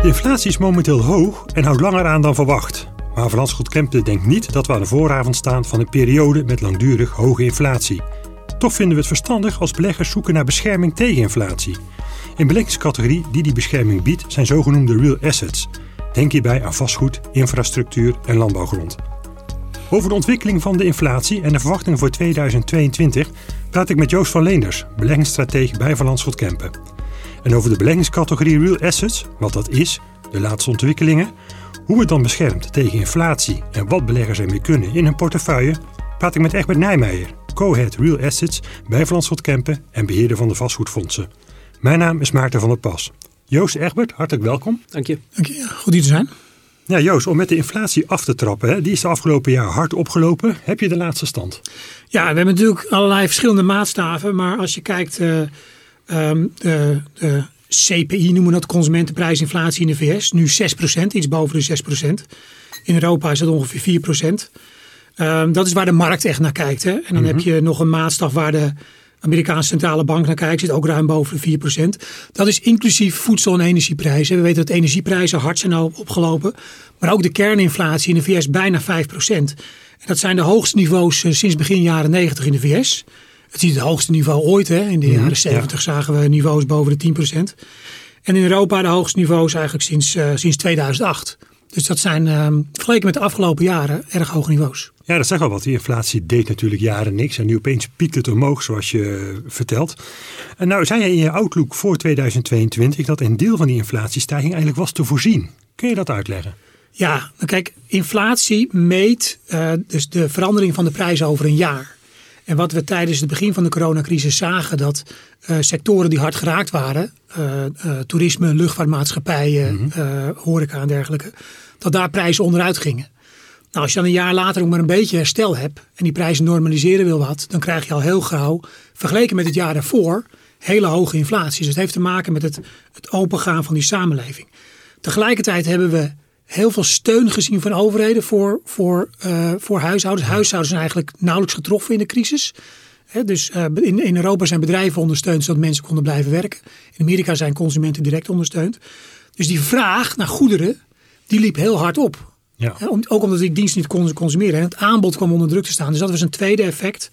De inflatie is momenteel hoog en houdt langer aan dan verwacht. Maar Landschot Kempen denkt niet dat we aan de vooravond staan van een periode met langdurig hoge inflatie. Toch vinden we het verstandig als beleggers zoeken naar bescherming tegen inflatie. Een beleggingscategorie die die bescherming biedt zijn zogenoemde real assets. Denk hierbij aan vastgoed, infrastructuur en landbouwgrond. Over de ontwikkeling van de inflatie en de verwachtingen voor 2022 praat ik met Joost van Leenders, beleggingsstratege bij Van Landschot Kempen. En over de beleggingscategorie real assets, wat dat is, de laatste ontwikkelingen, hoe het dan beschermt tegen inflatie en wat beleggers ermee kunnen in hun portefeuille, praat ik met Egbert Nijmeijer, co-head Real Assets bij Van Kempen en beheerder van de vastgoedfondsen. Mijn naam is Maarten van der Pas. Joost Egbert, hartelijk welkom. Dank je. Dank je. Goed hier te zijn. Ja, Joost, om met de inflatie af te trappen, hè, die is de afgelopen jaar hard opgelopen. Heb je de laatste stand? Ja, we hebben natuurlijk allerlei verschillende maatstaven. Maar als je kijkt, uh, um, de, de, CPI noemen we dat, consumentenprijsinflatie in de VS, nu 6%, iets boven de 6%. In Europa is dat ongeveer 4%. Um, dat is waar de markt echt naar kijkt. Hè? En dan mm -hmm. heb je nog een maatstaf waar de Amerikaanse centrale bank naar kijkt, zit ook ruim boven de 4%. Dat is inclusief voedsel- en energieprijzen. We weten dat energieprijzen hard zijn opgelopen. Maar ook de kerninflatie in de VS bijna 5%. En dat zijn de hoogste niveaus eh, sinds begin jaren 90 in de VS. Het is het hoogste niveau ooit. Hè. In de mm -hmm, jaren 70 ja. zagen we niveaus boven de 10%. En in Europa de hoogste niveaus eigenlijk sinds, uh, sinds 2008. Dus dat zijn uh, vergeleken met de afgelopen jaren erg hoge niveaus. Ja, dat zegt al wat. Die inflatie deed natuurlijk jaren niks. En nu opeens piekt het omhoog, zoals je vertelt. En nou zei je in je outlook voor 2022 dat een deel van die inflatiestijging eigenlijk was te voorzien. Kun je dat uitleggen? Ja, nou kijk, inflatie meet uh, dus de verandering van de prijzen over een jaar. En wat we tijdens het begin van de coronacrisis zagen, dat uh, sectoren die hard geraakt waren, uh, uh, toerisme, luchtvaartmaatschappijen, mm -hmm. horeca en dergelijke, dat daar prijzen onderuit gingen. Nou, als je dan een jaar later ook maar een beetje herstel hebt en die prijzen normaliseren wil wat, dan krijg je al heel gauw, vergeleken met het jaar daarvoor, hele hoge inflatie. Dus het heeft te maken met het, het opengaan van die samenleving. Tegelijkertijd hebben we heel veel steun gezien van overheden voor, voor, uh, voor huishoudens. Huishoudens zijn eigenlijk nauwelijks getroffen in de crisis. He, dus uh, in, in Europa zijn bedrijven ondersteund zodat mensen konden blijven werken. In Amerika zijn consumenten direct ondersteund. Dus die vraag naar goederen, die liep heel hard op. Ja. He, om, ook omdat die dienst niet konden consumeren. En het aanbod kwam onder druk te staan. Dus dat was een tweede effect.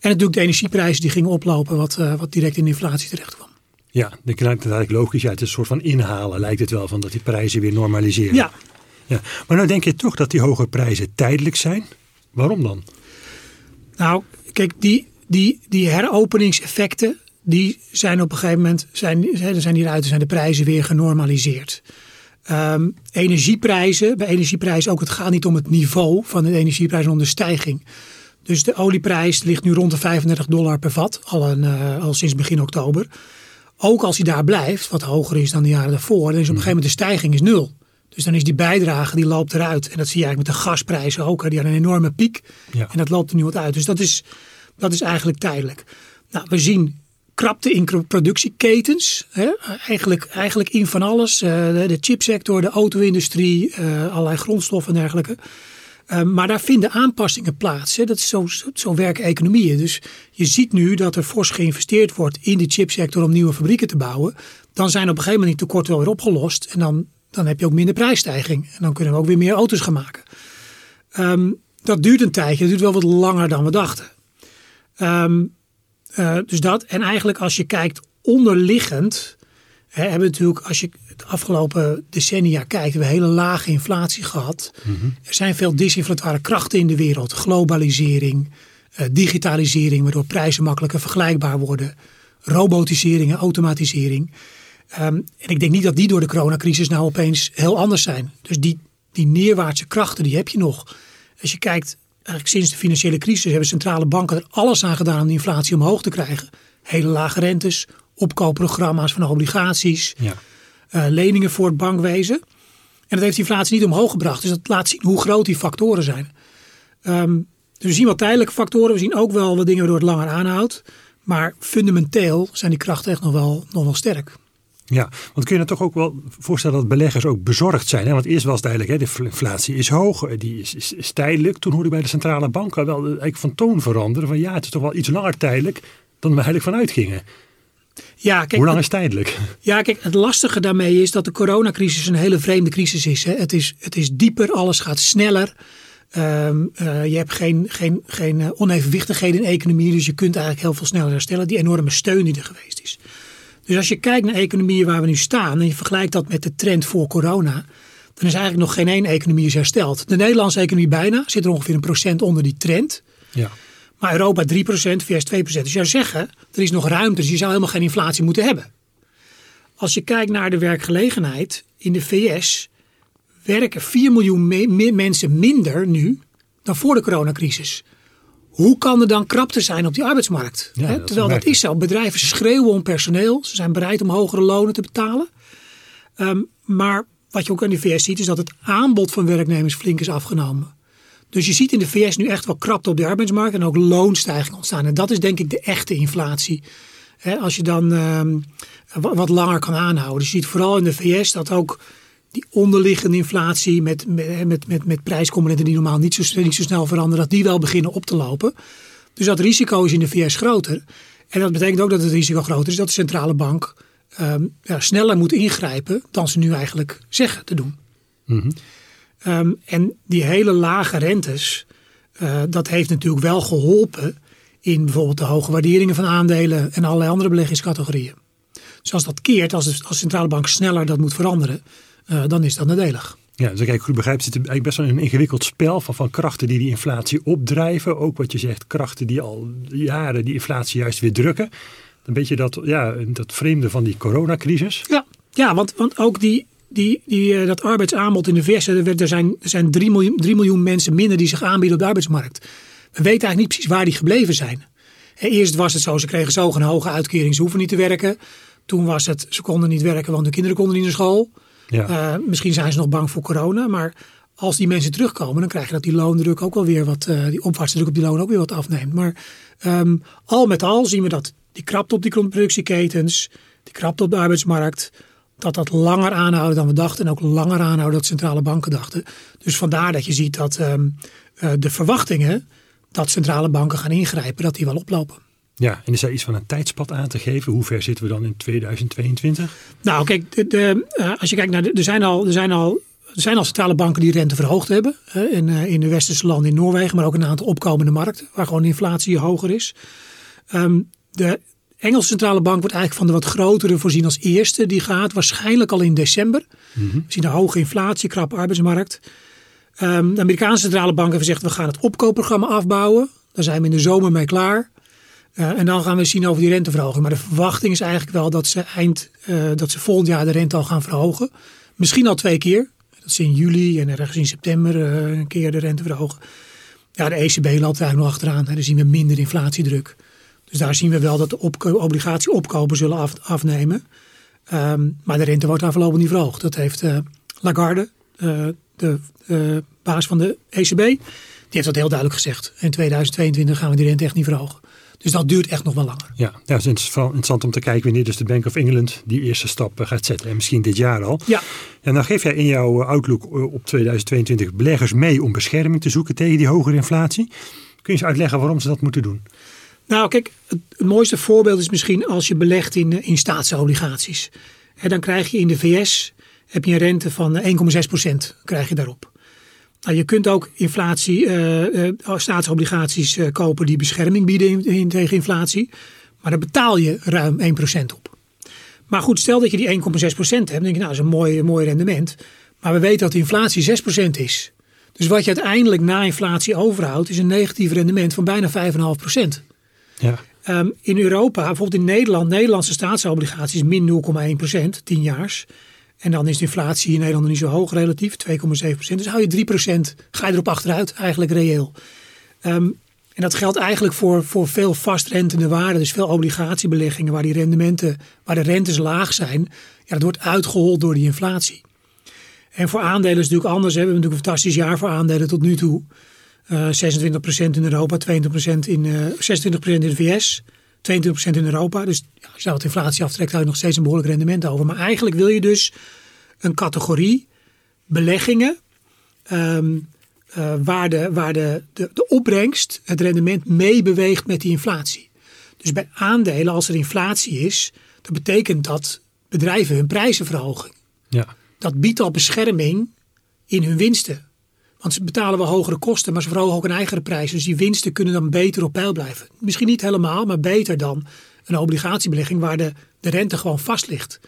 En natuurlijk de energieprijzen die gingen oplopen, wat, uh, wat direct in de inflatie terecht kwam. Ja, dan klinkt eigenlijk logisch. Ja, het is een soort van inhalen, lijkt het wel, van dat die prijzen weer normaliseren. Ja, ja, maar nou denk je toch dat die hoge prijzen tijdelijk zijn? Waarom dan? Nou, kijk, die, die, die heropeningseffecten, die zijn op een gegeven moment, zijn, zijn hieruit zijn de prijzen weer genormaliseerd. Um, energieprijzen, bij energieprijzen ook, het gaat niet om het niveau van de energieprijs, maar om de stijging. Dus de olieprijs ligt nu rond de 35 dollar per vat, al, een, uh, al sinds begin oktober. Ook als hij daar blijft, wat hoger is dan de jaren daarvoor, dan is op een gegeven moment de stijging is nul. Dus dan is die bijdrage die loopt eruit. En dat zie je eigenlijk met de gasprijzen ook. Die hadden een enorme piek. Ja. En dat loopt er nu wat uit. Dus dat is, dat is eigenlijk tijdelijk. Nou, we zien krapte in productieketens. Hè? Eigenlijk, eigenlijk in van alles. Uh, de, de chipsector, de auto-industrie, uh, allerlei grondstoffen en dergelijke. Uh, maar daar vinden aanpassingen plaats. Hè? Dat is zo, zo, zo werken economieën. Dus je ziet nu dat er fors geïnvesteerd wordt in de chipsector om nieuwe fabrieken te bouwen. Dan zijn op een gegeven moment die tekorten wel weer opgelost. En dan dan heb je ook minder prijsstijging. En dan kunnen we ook weer meer auto's gaan maken. Um, dat duurt een tijdje, dat duurt wel wat langer dan we dachten. Um, uh, dus dat. En eigenlijk als je kijkt onderliggend, hè, hebben we natuurlijk, als je de afgelopen decennia kijkt, hebben we hele lage inflatie gehad. Mm -hmm. Er zijn veel disinflatoire krachten in de wereld. Globalisering, uh, digitalisering, waardoor prijzen makkelijker vergelijkbaar worden. Robotisering en automatisering. Um, en ik denk niet dat die door de coronacrisis nou opeens heel anders zijn. Dus die, die neerwaartse krachten, die heb je nog. Als je kijkt, eigenlijk sinds de financiële crisis hebben centrale banken er alles aan gedaan om de inflatie omhoog te krijgen. Hele lage rentes, opkoopprogramma's van obligaties, ja. uh, leningen voor het bankwezen. En dat heeft de inflatie niet omhoog gebracht. Dus dat laat zien hoe groot die factoren zijn. Um, dus we zien wel tijdelijke factoren. We zien ook wel wat dingen waardoor het langer aanhoudt. Maar fundamenteel zijn die krachten echt nog wel, nog wel sterk. Ja, want kun je dan toch ook wel voorstellen dat beleggers ook bezorgd zijn? Hè? Want eerst was het eigenlijk, hè, de inflatie is hoog, die is, is, is tijdelijk. Toen hoorde ik bij de centrale banken wel eigenlijk van toon veranderen. Van ja, het is toch wel iets langer tijdelijk dan we eigenlijk vanuit gingen. Ja, kijk, Hoe lang is tijdelijk? Ja, kijk, het lastige daarmee is dat de coronacrisis een hele vreemde crisis is. Hè. Het, is het is dieper, alles gaat sneller. Ehm, eh, je hebt geen, geen, geen uh, onevenwichtigheden in de economie, dus je kunt eigenlijk heel veel sneller herstellen. Die enorme steun die er geweest is. Dus als je kijkt naar economieën waar we nu staan en je vergelijkt dat met de trend voor corona, dan is eigenlijk nog geen één economie is hersteld. De Nederlandse economie bijna zit er ongeveer een procent onder die trend. Ja. Maar Europa 3%, VS 2%. Dus je zou zeggen, er is nog ruimte, dus je zou helemaal geen inflatie moeten hebben. Als je kijkt naar de werkgelegenheid in de VS, werken 4 miljoen me mensen minder nu dan voor de coronacrisis. Hoe kan er dan krapte zijn op die arbeidsmarkt? Ja, Terwijl dat is zo. Bedrijven schreeuwen om personeel. Ze zijn bereid om hogere lonen te betalen. Um, maar wat je ook in de VS ziet is dat het aanbod van werknemers flink is afgenomen. Dus je ziet in de VS nu echt wel krapte op de arbeidsmarkt en ook loonstijging ontstaan. En dat is denk ik de echte inflatie. als je dan um, wat langer kan aanhouden. Dus je ziet vooral in de VS dat ook die onderliggende inflatie met, met, met, met, prijscomponenten die normaal niet zo, niet zo snel veranderen, dat die wel beginnen op te lopen. Dus dat risico is in de VS groter. En dat betekent ook dat het risico groter is dat de centrale bank um, ja, sneller moet ingrijpen dan ze nu eigenlijk zeggen te doen. Mm -hmm. um, en die hele lage rentes, uh, dat heeft natuurlijk wel geholpen in bijvoorbeeld de hoge waarderingen van aandelen en allerlei andere beleggingscategorieën. Dus als dat keert, als de, als de centrale bank sneller dat moet veranderen, uh, dan is dat nadelig. Ja, dus ik goed begrijp, zit er eigenlijk best wel een ingewikkeld spel van, van krachten die die inflatie opdrijven. Ook wat je zegt, krachten die al jaren die inflatie juist weer drukken. Een beetje dat, ja, dat vreemde van die coronacrisis. Ja, ja want, want ook die, die, die, uh, dat arbeidsaanbod in de VS, er, er zijn, er zijn 3 miljoen, 3 miljoen mensen minder die zich aanbieden op de arbeidsmarkt. We weten eigenlijk niet precies waar die gebleven zijn. Eerst was het zo, ze kregen zo een hoge uitkering, ze hoeven niet te werken. Toen was het, ze konden niet werken, want de kinderen konden niet naar school. Ja. Uh, misschien zijn ze nog bang voor corona, maar als die mensen terugkomen, dan krijg je dat die loondruk ook wel weer wat, uh, die opwaartse druk op die loon ook weer wat afneemt. Maar um, al met al zien we dat die krapte op die productieketens, die krapte op de arbeidsmarkt, dat dat langer aanhouden dan we dachten en ook langer aanhouden dan centrale banken dachten. Dus vandaar dat je ziet dat um, uh, de verwachtingen dat centrale banken gaan ingrijpen, dat die wel oplopen. Ja, en is daar iets van een tijdspad aan te geven? Hoe ver zitten we dan in 2022? Nou, kijk, de, de, uh, als je kijkt naar de, er zijn al, er zijn al er zijn al centrale banken die rente verhoogd hebben. In, uh, in de westerse landen in Noorwegen, maar ook een aantal opkomende markten waar gewoon de inflatie hoger is. Um, de Engelse centrale bank wordt eigenlijk van de wat grotere voorzien als eerste. Die gaat waarschijnlijk al in december. Mm -hmm. We zien een hoge inflatie, krappe arbeidsmarkt. Um, de Amerikaanse centrale bank heeft gezegd we gaan het opkoopprogramma afbouwen. Daar zijn we in de zomer mee klaar. Uh, en dan gaan we zien over die renteverhoging. Maar de verwachting is eigenlijk wel dat ze, eind, uh, dat ze volgend jaar de rente al gaan verhogen. Misschien al twee keer. Dat ze in juli en ergens in september uh, een keer de rente verhogen. Ja, de ECB loopt eigenlijk nog achteraan. Hè. Dan zien we minder inflatiedruk. Dus daar zien we wel dat de obligatieopkopen zullen af, afnemen. Um, maar de rente wordt daar voorlopig niet verhoogd. Dat heeft Lagarde, de baas van de ECB, die heeft dat heel duidelijk gezegd. In 2022 gaan we die rente echt niet verhogen. Dus dat duurt echt nog wel langer. Ja, het is interessant om te kijken wanneer dus de Bank of England die eerste stap gaat zetten. En misschien dit jaar al. Ja. En dan geef jij in jouw outlook op 2022 beleggers mee om bescherming te zoeken tegen die hogere inflatie. Kun je eens uitleggen waarom ze dat moeten doen? Nou, kijk, het, mooiste voorbeeld is misschien als je belegt in, in staatsobligaties. En dan krijg je in de VS heb je een rente van 1,6 procent krijg je daarop. Nou, je kunt ook inflatie, uh, uh, staatsobligaties uh, kopen die bescherming bieden in, in, tegen inflatie. Maar daar betaal je ruim 1 procent op. Maar goed, stel dat je die 1,6 procent hebt. Dan denk je, nou, dat is een mooi, mooi rendement. Maar we weten dat de inflatie 6 procent is. Dus wat je uiteindelijk na inflatie overhoudt, is een negatief rendement van bijna 5,5 procent. Ja. Um, in Europa, bijvoorbeeld in Nederland, Nederlandse staatsobligaties min 0,1 procent, 10 jaars. En dan is de inflatie in Nederland niet zo hoog relatief, 2,7 procent. Dus hou je 3 procent, ga je erop achteruit, eigenlijk reëel. Um, en dat geldt eigenlijk voor, voor veel vastrentende waarden, dus veel obligatiebeleggingen waar die rendementen, waar de rentes laag zijn. Ja, dat wordt uitgehold door die inflatie. En voor aandelen is het natuurlijk anders. Hè. We hebben natuurlijk een fantastisch jaar voor aandelen tot nu toe. Uh, 26% in Europa, 22% in, uh, 26% in de VS, 22% in Europa. Dus ja, als je dat inflatie aftrekt, hou je nog steeds een behoorlijk rendement over. Maar eigenlijk wil je dus een categorie beleggingen um, uh, waar, de, waar de, de, de opbrengst, het rendement meebeweegt met die inflatie. Dus bij aandelen, als er inflatie is, Dat betekent dat bedrijven hun prijzen verhogen. Ja. Dat biedt al bescherming in hun winsten. Want ze betalen wel hogere kosten, maar ze verhogen ook een eigen prijs. Dus die winsten kunnen dan beter op peil blijven. Misschien niet helemaal, maar beter dan een obligatiebelegging waar de, de rente gewoon vast ligt.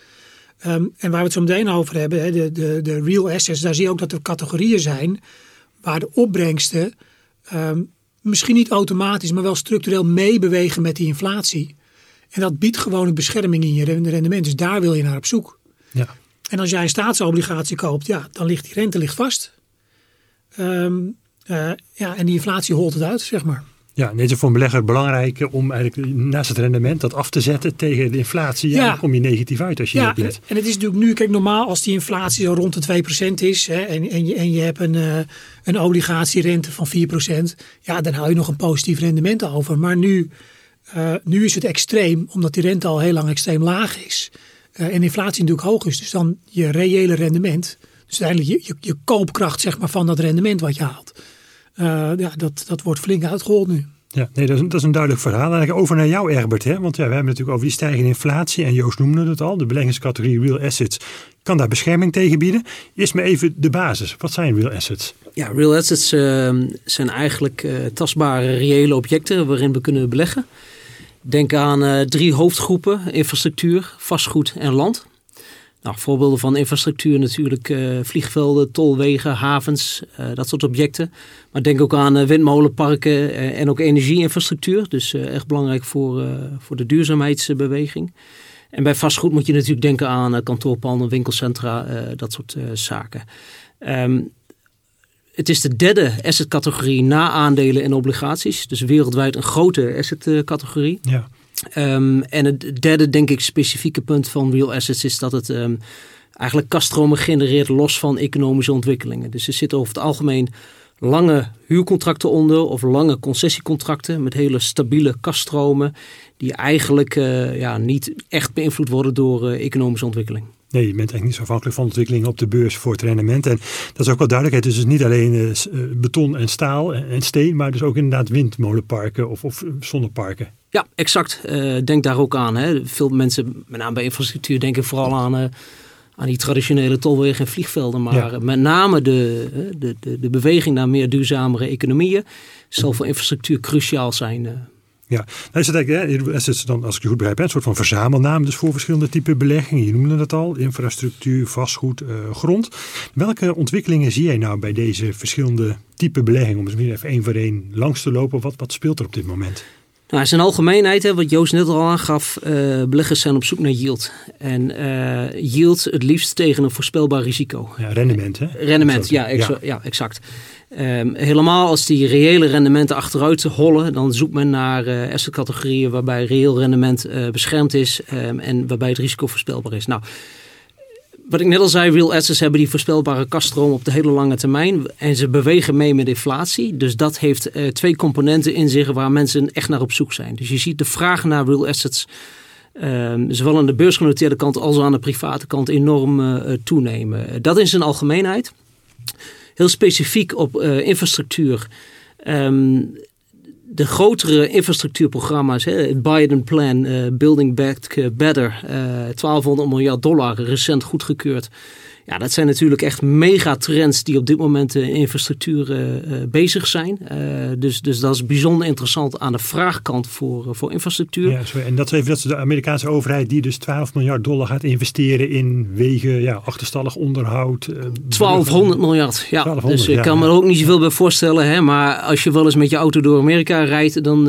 Ehm, en waar we het zo meteen over hebben, de, de, de real assets, daar zie je ook dat er categorieën zijn waar de opbrengsten ehm, misschien niet automatisch, maar wel structureel meebewegen met die inflatie. En dat biedt gewoon een bescherming in je rendement. Dus daar wil je naar op zoek. Ja. En als jij een staatsobligatie koopt, ja, dan ligt die rente ligt vast. Ehm, eh, ja, en die inflatie holt het uit, zeg maar. Ja, net is voor een belegger belangrijk om eigenlijk naast het rendement dat af te zetten tegen de inflatie. Ja, dan kom je negatief uit als je ja, niet. En het is natuurlijk nu, kijk, normaal als die inflatie zo rond de 2% is hè, en, en, je, en je hebt een, uh, een obligatierente van 4%, ja, dan hou je nog een positief rendement over. Maar nu, uh, nu is het extreem, omdat die rente al heel lang extreem laag is. Uh, en inflatie natuurlijk hoog is. Dus dan je reële rendement, dus uiteindelijk je, je, je koopkracht zeg maar, van dat rendement wat je haalt. Uh, ja, dat, dat wordt flink uitgehold nu. Ja, nee, dat is, een, dat is een duidelijk verhaal. Dan over naar jou, Erbert. Hè? Want ja, we hebben natuurlijk over die stijgende inflatie. En Joost noemde het al. De beleggingscategorie real assets kan daar bescherming tegen bieden. Eerst maar even de basis. Wat zijn real assets? Ja, real assets uh, zijn eigenlijk uh, tastbare, reële objecten waarin we kunnen beleggen. Denk aan uh, drie hoofdgroepen: infrastructuur, vastgoed en land. Nou, voorbeelden van infrastructuur natuurlijk uh, vliegvelden, tolwegen, havens, uh, dat soort objecten. Maar denk ook aan uh, windmolenparken en ook energieinfrastructuur. Dus echt belangrijk voor, voor de duurzaamheidsbeweging. En bij vastgoed moet je natuurlijk denken aan kantoorpanden, winkelcentra, dat soort zaken. Um, het is de derde assetcategorie na aandelen en obligaties. Dus wereldwijd een grote assetcategorie. Ja. Um, en het derde, denk ik, specifieke punt van real assets is dat het um, eigenlijk kaststromen genereert los van economische ontwikkelingen. Dus er zitten over het algemeen lange huurcontracten onder of lange concessiecontracten met hele stabiele kaststromen die eigenlijk uh, ja, niet echt beïnvloed worden door uh, economische ontwikkeling. Nee, je bent eigenlijk niet zo afhankelijk van ontwikkelingen op de beurs voor het rendement. En dat is ook wel duidelijkheid. Dus het is niet alleen uh, beton en staal en steen, maar dus ook inderdaad windmolenparken of, of zonneparken. Ja, exact. Uh, denk daar ook aan. Hè. Veel mensen, met name bij infrastructuur, denken vooral aan, uh, aan die traditionele tolwegen en vliegvelden. Maar ja. met name de, de, de, de, beweging naar meer duurzamere economieën zal voor infrastructuur cruciaal zijn. Uh. Ja, nou is het eigenlijk, hè, is dan, als ik je goed begrijp, een soort van verzamelnaam dus voor verschillende typen beleggingen. Je noemde het al, infrastructuur, vastgoed, grond. Welke ontwikkelingen zie jij nou bij deze verschillende type beleggingen? Om misschien even één voor één langs te lopen. Wat, wat speelt er op dit moment? Nou, in algemeenheid, hè, wat Joost net al aangaf, uh, beleggers zijn op zoek naar yield. En uh, yield het liefst tegen een voorspelbaar risico. Ja, rendement hè? Rendement, ja, exa ja. ja, exact. Um, helemaal als die reële rendementen achteruit hollen, dan zoekt men naar uh, assetcategorieën waarbij reëel rendement beschermd is um, en waarbij het risico voorspelbaar is. Nou, wat ik net al zei, real assets hebben die voorspelbare kaststroom op de hele lange termijn. En ze bewegen mee met inflatie. Dus dat heeft uh, twee componenten in zich waar mensen echt naar op zoek zijn. Dus je ziet de vraag naar real assets, um, zowel aan de beursgenoteerde kant als aan de private kant, enorm uh, toenemen. Dat in zijn algemeenheid. Heel specifiek op uh, infrastructuur. Um, de grotere infrastructuurprogramma's, het Biden Plan, uh, Building Back Better, uh, 1200 miljard dollar, recent goedgekeurd. Ja, dat zijn natuurlijk echt megatrends die op dit moment in infrastructuur uh, bezig zijn. Uh, dus, dus dat is bijzonder interessant aan de vraagkant voor, voor infrastructuur. Ja, sorry. En dat is even dat is de Amerikaanse overheid die dus 12 miljard dollar gaat investeren in wegen, ja, achterstallig onderhoud. 1200 miljard, ja. 1200, dus ik ja, kan me er ook niet zoveel bij voorstellen. Hè, maar als je wel eens met je auto door Amerika rijdt, dan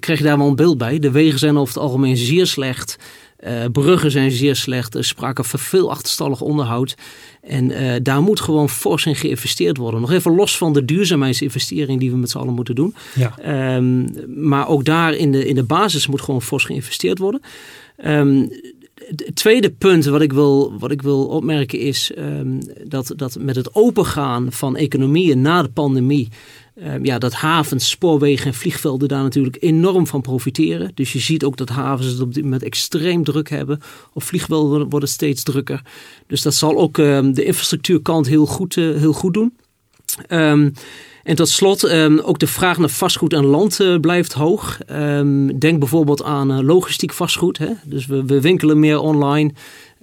krijg je daar wel een beeld bij. De wegen zijn over het algemeen zeer slecht. Uh, bruggen zijn zeer slecht. Er sprake van veel achterstallig onderhoud. En uh, daar moet gewoon fors in geïnvesteerd worden. Nog even los van de duurzaamheidsinvestering die we met z'n allen moeten doen. Ja. Um, maar ook daar in de, in de basis moet gewoon fors geïnvesteerd worden. Um, het tweede punt wat ik wil, wat ik wil opmerken is um, dat, dat met het opengaan van economieën na de pandemie ja, dat havens, spoorwegen en vliegvelden daar natuurlijk enorm van profiteren. Dus je ziet ook dat havens het op dit moment extreem druk hebben. Of vliegvelden worden steeds drukker. Dus dat zal ook um, de infrastructuurkant heel goed, uh, heel goed doen. Um, en tot slot, ook de vraag naar vastgoed en land uh, blijft hoog. Denk bijvoorbeeld aan uh, logistiek vastgoed. Hè? Dus we winkelen meer online.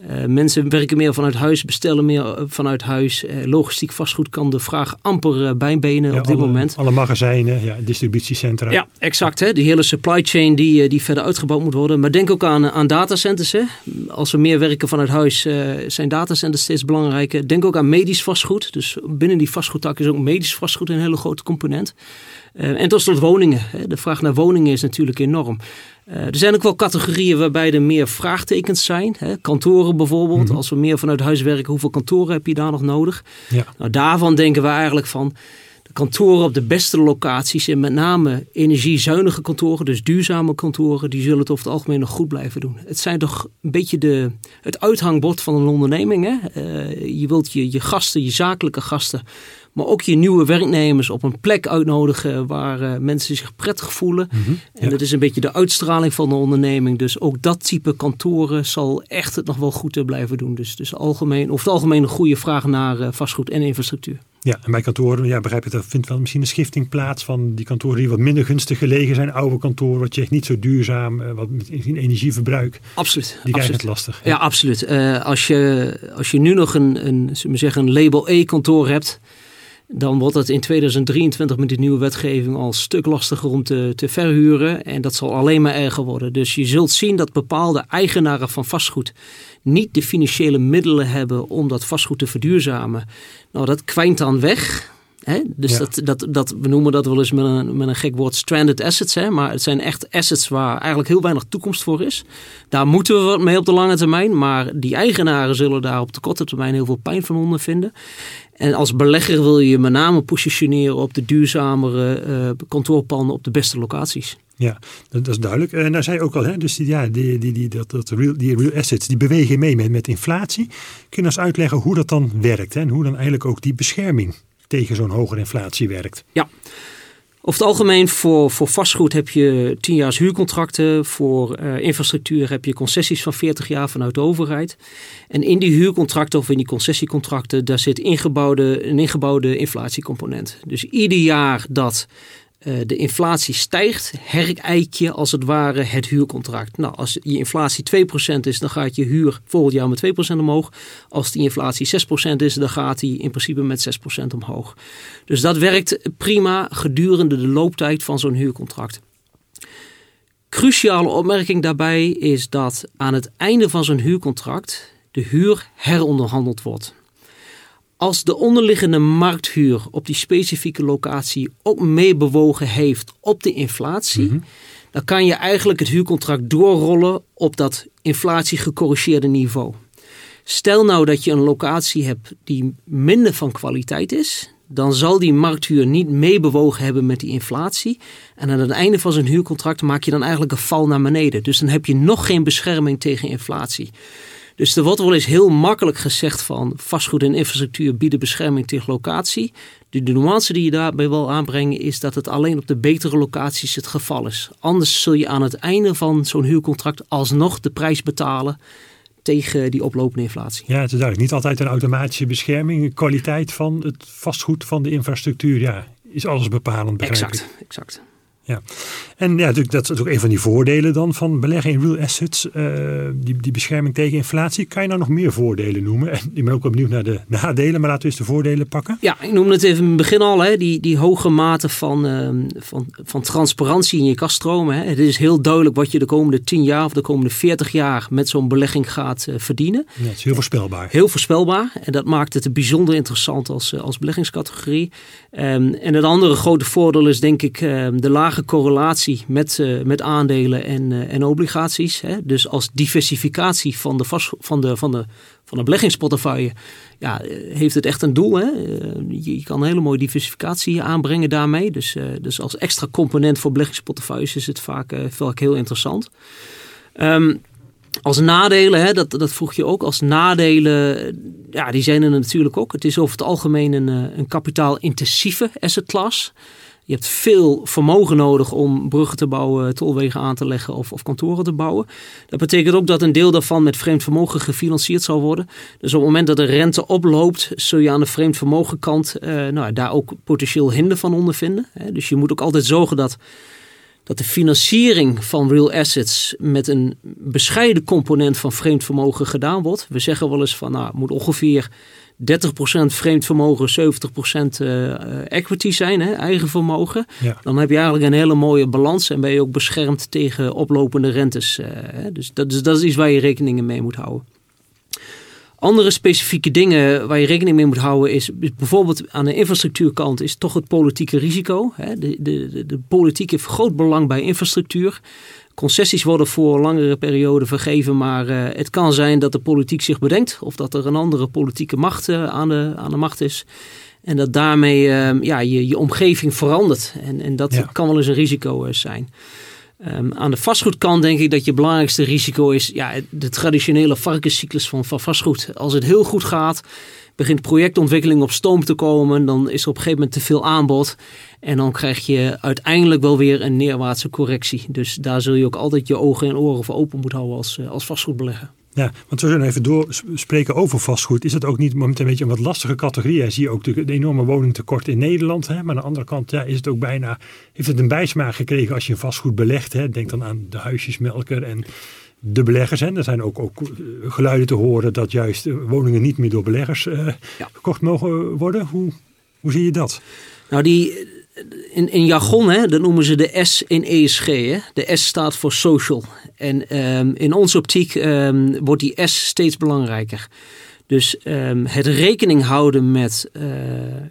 Uh, mensen werken meer vanuit huis, bestellen meer uh, vanuit huis. Uh, logistiek vastgoed kan de vraag amper bijbenen ja, op dit alle, moment. Alle magazijnen, ja, distributiecentra. Ja, exact. Hè? Die hele supply chain die, die verder uitgebouwd moet worden. Maar denk ook aan, aan datacenters. Hè? Als we meer werken vanuit huis, zijn datacenters steeds belangrijker. Denk ook aan medisch vastgoed. Dus binnen die vastgoedtak is ook medisch vastgoed een hele grote component. en tot slot woningen. Hè? De vraag naar woningen is natuurlijk enorm. Uh, er zijn ook wel categorieën waarbij er meer vraagtekens zijn. Hè? Kantoren bijvoorbeeld. Mm -hmm. Als we meer vanuit huis werken, hoeveel kantoren heb je daar nog nodig? Ja. Nou, daarvan denken we eigenlijk van de kantoren op de beste locaties en met name energiezuinige kantoren, dus duurzame kantoren, die zullen het over het algemeen nog goed blijven doen. Het zijn toch een beetje de, het uithangbord van een onderneming. Hè? Uh, je wilt je, je gasten, je zakelijke gasten, maar ook je nieuwe werknemers op een plek uitnodigen waar uh, mensen zich prettig voelen. Mhm, En ja. dat is een beetje de uitstraling van de onderneming. Dus ook dat type kantoren zal echt het nog wel goed uh, blijven doen. Dus, dus algemeen, over het algemeen een goede vraag naar uh, vastgoed en infrastructuur. Ja, en bij kantoren, ja, begrijp ik, er vindt wel misschien een schifting plaats van die kantoren die wat minder gunstig gelegen zijn. Oude kantoren, wat je echt niet zo duurzaam, eh, wat met energieverbruik. Absoluut. Die krijgen absoluut. het lastig. Ja, absoluut. Uh, als, je, als je nu nog een, een, we zeggen een label E-kantoor hebt, dan wordt het in 2023 met die nieuwe wetgeving al een stuk lastiger om te, te verhuren. En dat zal alleen maar erger worden. Dus je zult zien dat bepaalde eigenaren van vastgoed niet de financiële middelen hebben om dat vastgoed te verduurzamen. Nou, dat kwijnt dan weg. Hè? Dus Ja. dat, dat, dat, we noemen dat wel eens met een, met een gek woord stranded assets. Hè? Maar het zijn echt assets waar eigenlijk heel weinig toekomst voor is. Daar moeten we wat mee op de lange termijn. Maar die eigenaren zullen daar op de korte termijn heel veel pijn van ondervinden. En als belegger wil je je met name positioneren op de duurzamere uh, kantoorpanden op de beste locaties. Ja, dat, dat is duidelijk. En daar zei je ook al, hè, dus die, ja, die, die, die, dat, dat real, die real assets die bewegen mee met, met inflatie. Kun je eens uitleggen hoe dat dan werkt hè, en hoe dan eigenlijk ook die bescherming tegen zo'n hogere inflatie werkt? Ja. Over het algemeen voor, voor vastgoed heb je 10 jaar huurcontracten. Voor uh, infrastructuur heb je concessies van 40 jaar vanuit de overheid. En in die huurcontracten of in die concessiecontracten, daar zit ingebouwde, een ingebouwde inflatiecomponent. Dus ieder jaar dat de inflatie stijgt, herijk je als het ware het huurcontract. Nou, als je inflatie 2% is, dan gaat je huur volgend jaar met 2% omhoog. Als die inflatie 6% is, dan gaat die in principe met 6% omhoog. Dus dat werkt prima gedurende de looptijd van zo'n huurcontract. Cruciale opmerking daarbij is dat aan het einde van zo'n huurcontract de huur heronderhandeld wordt. Als de onderliggende markthuur op die specifieke locatie ook meebewogen heeft op de inflatie, Mhm. dan kan je eigenlijk het huurcontract doorrollen op dat inflatiegecorrigeerde niveau. Stel nou dat je een locatie hebt die minder van kwaliteit is, dan zal die markthuur niet meebewogen hebben met die inflatie. En aan het einde van zijn huurcontract maak je dan eigenlijk een val naar beneden. Dus dan heb je nog geen bescherming tegen inflatie. Dus er wordt wel eens heel makkelijk gezegd van vastgoed en infrastructuur bieden bescherming tegen locatie. De, de nuance die je daarbij wil aanbrengen is dat het alleen op de betere locaties het geval is. Anders zul je aan het einde van zo'n huurcontract alsnog de prijs betalen tegen die oplopende inflatie. Ja, het is duidelijk. Niet altijd een automatische bescherming. De kwaliteit van het vastgoed van de infrastructuur ja, is alles bepalend. Exact, ik. exact. Ja, en ja, natuurlijk, dat is ook een van die voordelen dan van beleggen in real assets. Uh, die, die bescherming tegen inflatie. Kan je nou nog meer voordelen noemen? En ik ben ook wel benieuwd naar de nadelen, maar laten we eens de voordelen pakken. Ja, ik noemde het even in het begin al, hè, die, die hoge mate van, uh, van, van transparantie in je kaststromen. Hè. Het is heel duidelijk wat je de komende 10 jaar of de komende 40 jaar met zo'n belegging gaat uh, verdienen. Ja, het is heel voorspelbaar. Heel voorspelbaar. En dat maakt het bijzonder interessant als, als beleggingscategorie. Um, en het andere grote voordeel is denk ik um, de lage correlatie met, uh, met aandelen en, uh, en obligaties. Hè. Dus als diversificatie van de, vast, van de, van de, van de beleggingsportefeuille ja, heeft het echt een doel. Hè. Je kan een hele mooie diversificatie aanbrengen daarmee. Dus, dus als extra component voor beleggingsportefeuilles is het vaak, vaak heel interessant. Um, als nadelen, hè, dat, dat vroeg je ook, als nadelen, ja, die zijn er natuurlijk ook. Het is over het algemeen een, een kapitaalintensieve asset class. Je hebt veel vermogen nodig om bruggen te bouwen, tolwegen aan te leggen of, of kantoren te bouwen. Dat betekent ook dat een deel daarvan met vreemd vermogen gefinancierd zal worden. Dus op het moment dat de rente oploopt, zul je aan de vreemd vermogen kant uh, nou, daar ook potentieel hinder van ondervinden. Dus je moet ook altijd zorgen dat dat de financiering van real assets met een bescheiden component van vreemd vermogen gedaan wordt. We zeggen wel eens van nou, moet ongeveer 30% vreemd vermogen, 70% uh, equity zijn, hè, eigen vermogen. Dan heb je eigenlijk een hele mooie balans en ben je ook beschermd tegen oplopende rentes. Uh, dus, dat, dus dat is iets waar je rekening mee moet houden. Andere specifieke dingen waar je rekening mee moet houden is bijvoorbeeld aan de infrastructuurkant is toch het politieke risico. De, de, de politiek heeft groot belang bij infrastructuur. Concessies worden voor langere perioden vergeven, maar uh, het kan zijn dat de politiek zich bedenkt of dat er een andere politieke macht uh, aan, de, aan de macht is. En dat daarmee uh, ja, je, je omgeving verandert. En, en dat ja. kan wel eens een risico zijn. Um, aan de vastgoedkant denk ik dat je belangrijkste risico is ja, de traditionele varkenscyclus van, van vastgoed. Als het heel goed gaat, begint projectontwikkeling op stoom te komen, dan is er op een gegeven moment te veel aanbod. En dan krijg je uiteindelijk wel weer een neerwaartse correctie. Dus daar zul je ook altijd je ogen en oren voor open moeten houden als, eh, als vastgoedbelegger. Ja, want we zullen even doorspreken over vastgoed. Is dat ook niet momenteel een beetje een wat lastige categorie? Hè? Zie je ook de, enorme woningtekort in Nederland. Hè? Maar aan de andere kant ja, is het ook bijna, heeft het een bijsmaak gekregen als je vastgoed belegt. Hè? Denk dan aan de huisjesmelker en de beleggers. Hè? Er zijn ook, ook eh, geluiden te horen dat juist eh, woningen niet meer door beleggers uh, gekocht mogen worden. Hoe, hoe zie je dat? Nou, die, in, in jargon, hè, dat noemen ze de S in ESG. Hè. De S staat voor social. En um, in onze optiek um, wordt die S steeds belangrijker. Dus um, het rekening houden met uh,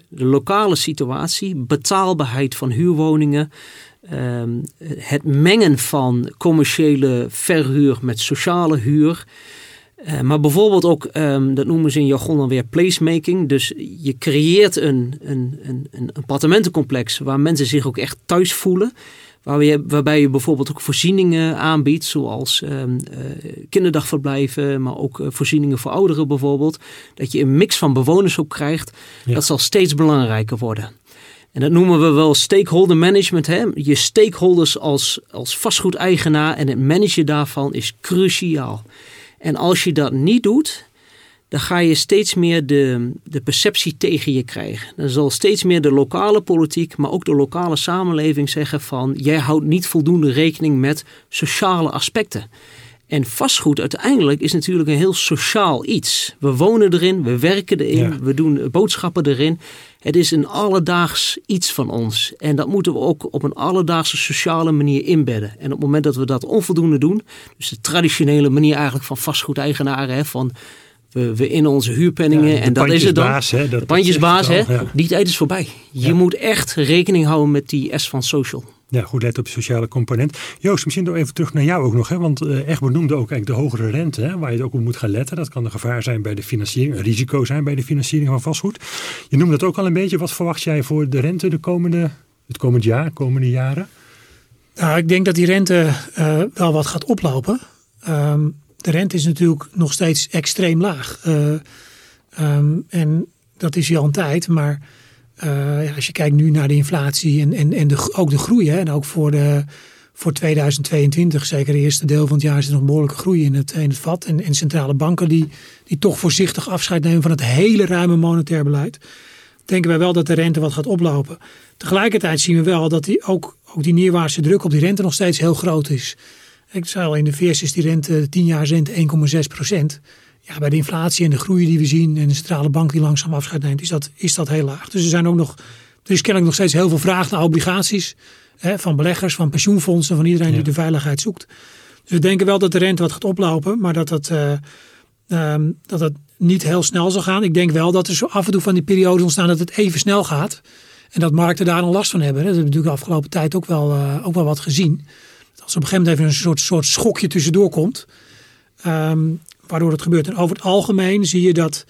de lokale situatie, betaalbaarheid van huurwoningen, het mengen van commerciële verhuur met sociale huur. Uh, maar bijvoorbeeld ook, um, dat noemen ze in jargon dan weer placemaking. Dus je creëert een, een, een, een appartementencomplex waar mensen zich ook echt thuis voelen. Waar je, waarbij je bijvoorbeeld ook voorzieningen aanbiedt, zoals um, uh, kinderdagverblijven, maar ook uh, voorzieningen voor ouderen bijvoorbeeld. Dat je een mix van bewoners ook krijgt. Ja. Dat zal steeds belangrijker worden. En dat noemen we wel stakeholder management. Hè? Je stakeholders als, als vastgoedeigenaar en het managen daarvan is cruciaal. En als je dat niet doet, dan ga je steeds meer de, de perceptie tegen je krijgen. Dan zal steeds meer de lokale politiek, maar ook de lokale samenleving zeggen van jij houdt niet voldoende rekening met sociale aspecten. En vastgoed uiteindelijk is natuurlijk een heel sociaal iets. We wonen erin, we werken erin, we doen boodschappen erin. Het is een alledaags iets van ons. En dat moeten we ook op een alledaagse sociale manier inbedden. En op het moment dat we dat onvoldoende doen, dus de traditionele manier eigenlijk van vastgoedeigenaren, hè, van we, we in onze huurpenningen ja, en dat is het dan. Baas, hè, dat de pandjesbaas, hè, ja. die tijd is voorbij. Je moet echt rekening houden met die S van social. Ja, goed let op de sociale component. Joost, misschien nog even terug naar jou ook nog. Hè? Want uh, Egbert noemde ook eigenlijk de hogere rente, hè, waar je ook op moet gaan letten. Dat kan een gevaar zijn bij de financiering, een risico zijn bij de financiering van vastgoed. Je noemde dat ook al een beetje. Wat verwacht jij voor de rente de komende, het komend jaar, komende jaren? Nou, ik denk dat die rente uh, wel wat gaat oplopen. Um, de rente is natuurlijk nog steeds extreem laag. Uh, um, en dat is al een tijd, maar ja, als je kijkt nu naar de inflatie en, en, en de, ook de groei, hè, en ook voor, de, voor 2022, zeker het eerste deel van het jaar, is er nog behoorlijke groei in het, vat. En, en centrale banken die, die toch voorzichtig afscheid nemen van het hele ruime monetair beleid. Denken wij wel dat de rente wat gaat oplopen. Tegelijkertijd zien we wel dat die ook, ook die neerwaartse druk op die rente nog steeds heel groot is. Ik zei al, in de VS is die rente 10 jaar rente 1,6 procent ja, bij de inflatie en de groei die we zien en de centrale bank die langzaam afscheid neemt, is dat, is dat heel laag. Dus er zijn ook nog, er is kennelijk nog steeds heel veel vraag naar obligaties hè, van beleggers, van pensioenfondsen, van iedereen die de veiligheid zoekt. Dus we denken wel dat de rente wat gaat oplopen, maar dat het, uh, um, dat het niet heel snel zal gaan. Ik denk wel dat er zo af en toe van die periodes ontstaan dat het even snel gaat. En dat markten daar een last van hebben. Dat hebben we natuurlijk de afgelopen tijd ook wel, uh, ook wel wat gezien. Als er op een gegeven moment even een soort, soort schokje tussendoor komt. Um, waardoor het gebeurt. En over het algemeen zie je dat,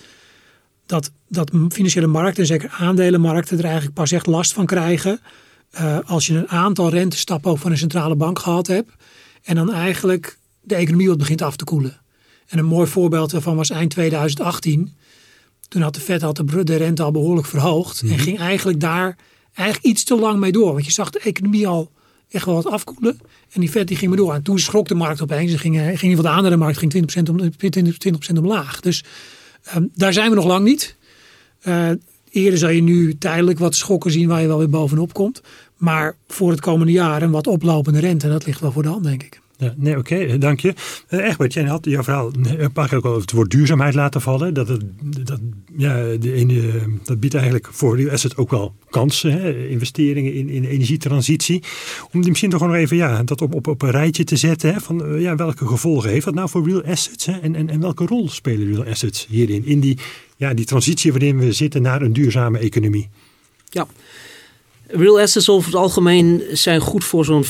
dat, dat financiële markten, zeker aandelenmarkten, er eigenlijk pas echt last van krijgen. Uh, als je een aantal rentestappen ook van een centrale bank gehad hebt. En dan eigenlijk de economie wat begint af te koelen. En een mooi voorbeeld daarvan was eind 2018. Toen had de Fed had de, de rente al behoorlijk verhoogd. Mm -hmm. En ging eigenlijk daar eigenlijk iets te lang mee door. Want je zag de economie al echt wel wat afkoelen. En die vet die ging maar door. En toen schrok de markt opeens. Ze ging, ging in de andere markt ging 20%, om, 20, omlaag. Dus um, daar zijn we nog lang niet. Uh, eerder zal je nu tijdelijk wat schokken zien waar je wel weer bovenop komt. Maar voor het komende jaar een wat oplopende rente. Dat ligt wel voor de hand, denk ik. Ja, nee, oké, okay, dank je. Uh, Egbert, jij had jouw verhaal een paar keer ook al het woord duurzaamheid laten vallen. Dat, dat, ja, de dat biedt eigenlijk voor real asset ook wel kansen, hè? investeringen in, in energietransitie. Om die misschien toch nog even ja, dat op, op, op een rijtje te zetten. Hè? Van, ja, welke gevolgen heeft dat nou voor real assets? Hè? En, en, en welke rol spelen real assets hierin? In die, ja, die transitie waarin we zitten naar een duurzame economie. Ja, Real assets over het algemeen zijn goed voor zo'n 40%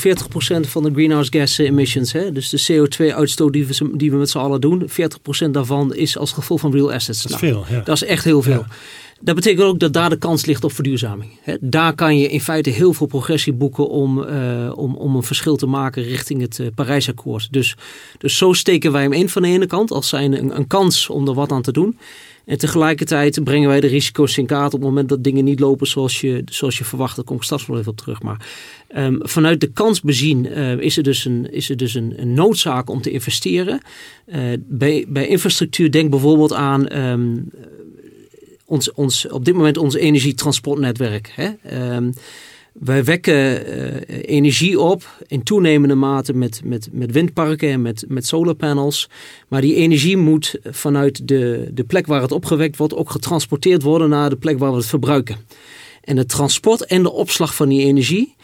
van de greenhouse gas emissions. Hè? Dus de CO2-uitstoot die we, die we met z'n allen doen, 40% daarvan is als gevolg van real assets. Dat is nou, veel. Ja. Dat is echt heel veel. Dat betekent ook dat daar de kans ligt op verduurzaming. Daar kan je in feite heel veel progressie boeken om, uh, om, om een verschil te maken richting het uh, Parijsakkoord. Dus, dus zo steken wij hem in van de ene kant als zijn een, een kans om er wat aan te doen. En tegelijkertijd brengen wij de risico's in kaart op het moment dat dingen niet lopen zoals je, zoals je verwacht. Daar kom ik straks nog even op terug. Maar um, vanuit de kans bezien uh, is er dus, een, is er dus een, een noodzaak om te investeren. Uh, bij, bij infrastructuur denk bijvoorbeeld aan um, ons, ons, op dit moment ons energietransportnetwerk. Hè? Wij wekken uh, energie op in toenemende mate met, met, met windparken en met, met solarpanels. Maar die energie moet vanuit de, de plek waar het opgewekt wordt ook getransporteerd worden naar de plek waar we het verbruiken. En het transport en de opslag van die energie,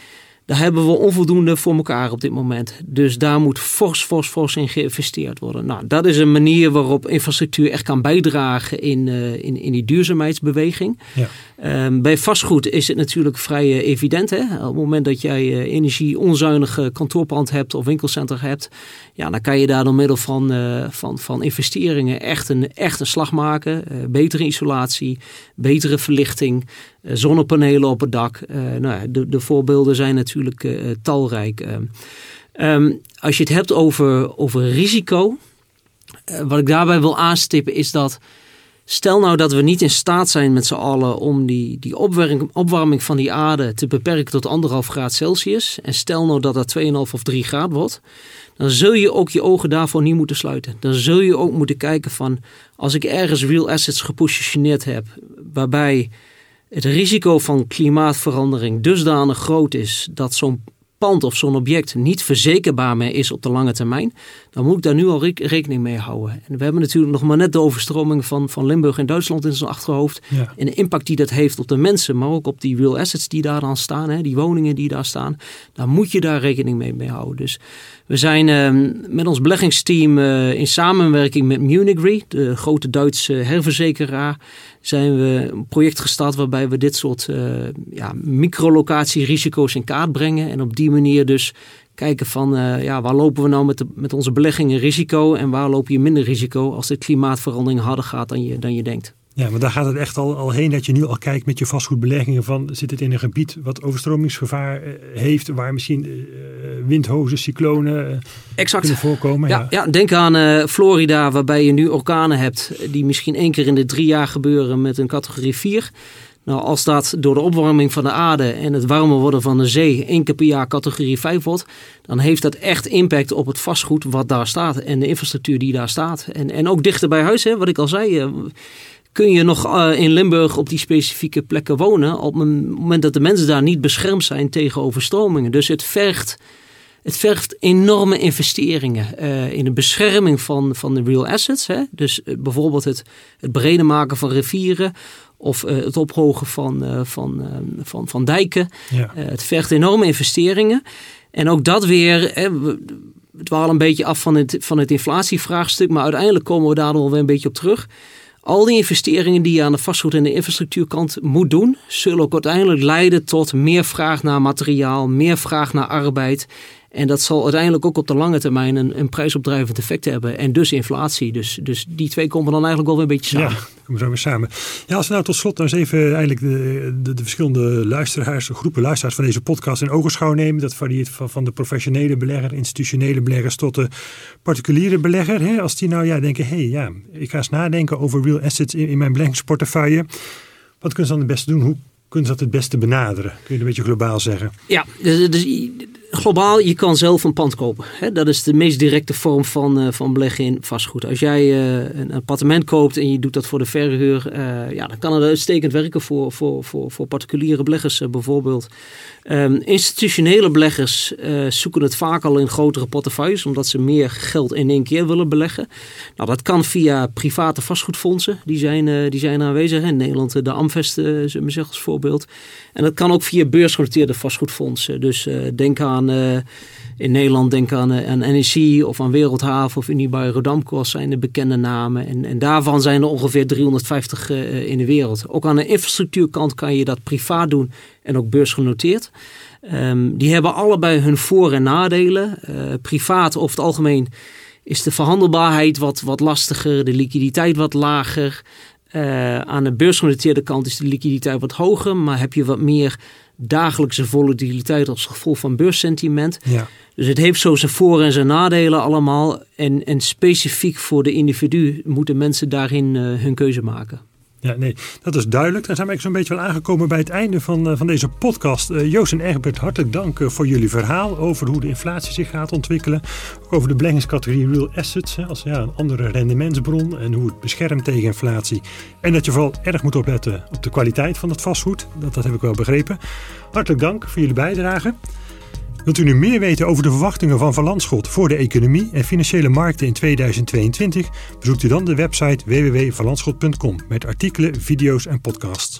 daar hebben we onvoldoende voor elkaar op dit moment. Dus daar moet fors, fors, fors in geïnvesteerd worden. Nou, dat is een manier waarop infrastructuur echt kan bijdragen in, uh, in, in die duurzaamheidsbeweging. Ja. Um, bij vastgoed is het natuurlijk vrij uh, evident. Hè? Op het moment dat jij uh, energie-onzuinige kantoorpand hebt of winkelcentrum hebt, ja, dan kan je daar door middel van, van, van investeringen echt een, echt een slag maken. betere isolatie, betere verlichting, zonnepanelen op het dak. nou, de, de voorbeelden zijn natuurlijk talrijk. Um, als je het hebt over, over risico, wat ik daarbij wil aanstippen is dat Stel nou dat we niet in staat zijn met z'n allen om die, die opwarming, opwarming van die aarde te beperken tot anderhalf graad Celsius. En stel nou dat dat 2,5 of 3 graad wordt. Dan zul je ook je ogen daarvoor niet moeten sluiten. Dan zul je ook moeten kijken van als ik ergens real assets gepositioneerd heb. Waarbij het risico van klimaatverandering dusdanig groot is dat zo'n pand of zo'n object niet verzekerbaar meer is op de lange termijn, dan moet ik daar nu al rekening mee houden. En we hebben natuurlijk nog maar net de overstroming van, van Limburg in Duitsland in zijn achterhoofd. En de impact die dat heeft op de mensen, maar ook op die real assets die daar dan staan, hè, die woningen die daar staan. Dan moet je daar rekening mee, mee houden. Dus we zijn uh, met ons beleggingsteam uh, in samenwerking met Munich Re, de grote Duitse herverzekeraar, zijn we een project gestart waarbij we dit soort uh, ja, microlocatierisico's in kaart brengen. En op die manier dus kijken van uh, ja, waar lopen we nou met, de, met onze beleggingen risico en waar loop je minder risico als de klimaatverandering harder gaat dan je, dan je denkt. Ja, maar daar gaat het echt al, al heen dat je nu al kijkt met je vastgoedbeleggingen van zit het in een gebied wat overstromingsgevaar eh, heeft, waar misschien uh, windhozen, cyclonen exact. kunnen voorkomen. Ja, ja. ja denk aan uh, Florida waarbij je nu orkanen hebt die misschien één keer in de drie jaar gebeuren met een categorie 4. Nou, als dat door de opwarming van de aarde en het warmer worden van de zee één keer per jaar categorie 5 wordt, dan heeft dat echt impact op het vastgoed wat daar staat en de infrastructuur die daar staat. En, en ook dichter bij huis, hè, wat ik al zei kun je nog uh, in Limburg op die specifieke plekken wonen. Op het moment dat de mensen daar niet beschermd zijn tegen overstromingen. Dus het vergt, het vergt enorme investeringen uh, in de bescherming van, van de real assets. Hè? Dus uh, bijvoorbeeld het, het breder maken van rivieren. Of het ophogen van, van, van, van dijken. Ja. het vergt enorme investeringen. En ook dat weer. Hè, we, het waren een beetje af van het, van het inflatievraagstuk. Maar uiteindelijk komen we daar nog weer een beetje op terug. Al die investeringen die je aan de vastgoed- en de infrastructuurkant moet doen, zullen ook uiteindelijk leiden tot meer vraag naar materiaal, meer vraag naar arbeid. En dat zal uiteindelijk ook op de lange termijn een, een prijsopdrijvend effect hebben. En dus inflatie. Dus, dus die twee komen dan eigenlijk wel weer een beetje samen. Ja, komen zo weer samen. Ja, als we nou tot slot nou eens even eigenlijk de, de, de verschillende luisteraars, groepen luisteraars van deze podcast in ogenschouw nemen. Dat varieert van, van de professionele belegger, institutionele beleggers tot de particuliere belegger. Hè? Als die nou ja, denken, hé hey, ja, ik ga eens nadenken over real assets in, in mijn beleggingsportefeuille. Wat kunnen ze dan het beste doen? Hoe kunnen ze dat het beste benaderen? Kun je het een beetje globaal zeggen? Ja, dus, dus globaal, je kan zelf een pand kopen. Hè? Dat is de meest directe vorm van, uh, van beleggen in vastgoed. Als jij uh, een appartement koopt en je doet dat voor de verhuur, uh, ja, dan kan het uitstekend werken voor, voor, voor, voor particuliere beleggers bijvoorbeeld. Um, institutionele beleggers zoeken het vaak al in grotere portefeuilles, omdat ze meer geld in één keer willen beleggen. Nou, dat kan via private vastgoedfondsen, die zijn, die zijn aanwezig. In Nederland de Amvest, zeggen als voorbeeld. En dat kan ook via beursgenoteerde vastgoedfondsen. Dus denk aan uh, in Nederland denk aan, uh, aan NEC of aan Wereldhaven of Unibail Rodamco zijn de bekende namen. En, en daarvan zijn er ongeveer 350 uh, in de wereld. Ook aan de infrastructuurkant kan je dat privaat doen en ook beursgenoteerd. Um, die hebben allebei hun voor- en nadelen. privaat over het algemeen is de verhandelbaarheid wat, wat lastiger, de liquiditeit wat lager. Uh, aan de beursgenoteerde kant is de liquiditeit wat hoger, maar heb je wat meer dagelijkse volatiliteit als gevolg van beurssentiment. Ja. Dus het heeft zo zijn voor- en zijn nadelen allemaal. En, en specifiek voor de individu moeten mensen daarin uh, hun keuze maken. Ja, nee, dat is duidelijk. Dan zijn we zo'n beetje wel aangekomen bij het einde van, uh, van deze podcast. Uh, Joost en Egbert, hartelijk dank uh, voor jullie verhaal over hoe de inflatie zich gaat ontwikkelen. Over de beleggingscategorie real assets hè, als ja, een andere rendementsbron en hoe het beschermt tegen inflatie. En dat je vooral erg moet opletten op de kwaliteit van het vastgoed. Dat, dat heb ik wel begrepen. Hartelijk dank voor jullie bijdrage. Wilt u nu meer weten over de verwachtingen van Van Landschot voor de economie en financiële markten in 2022? Bezoekt u dan de website www.vanlandschot.com met artikelen, video's en podcasts.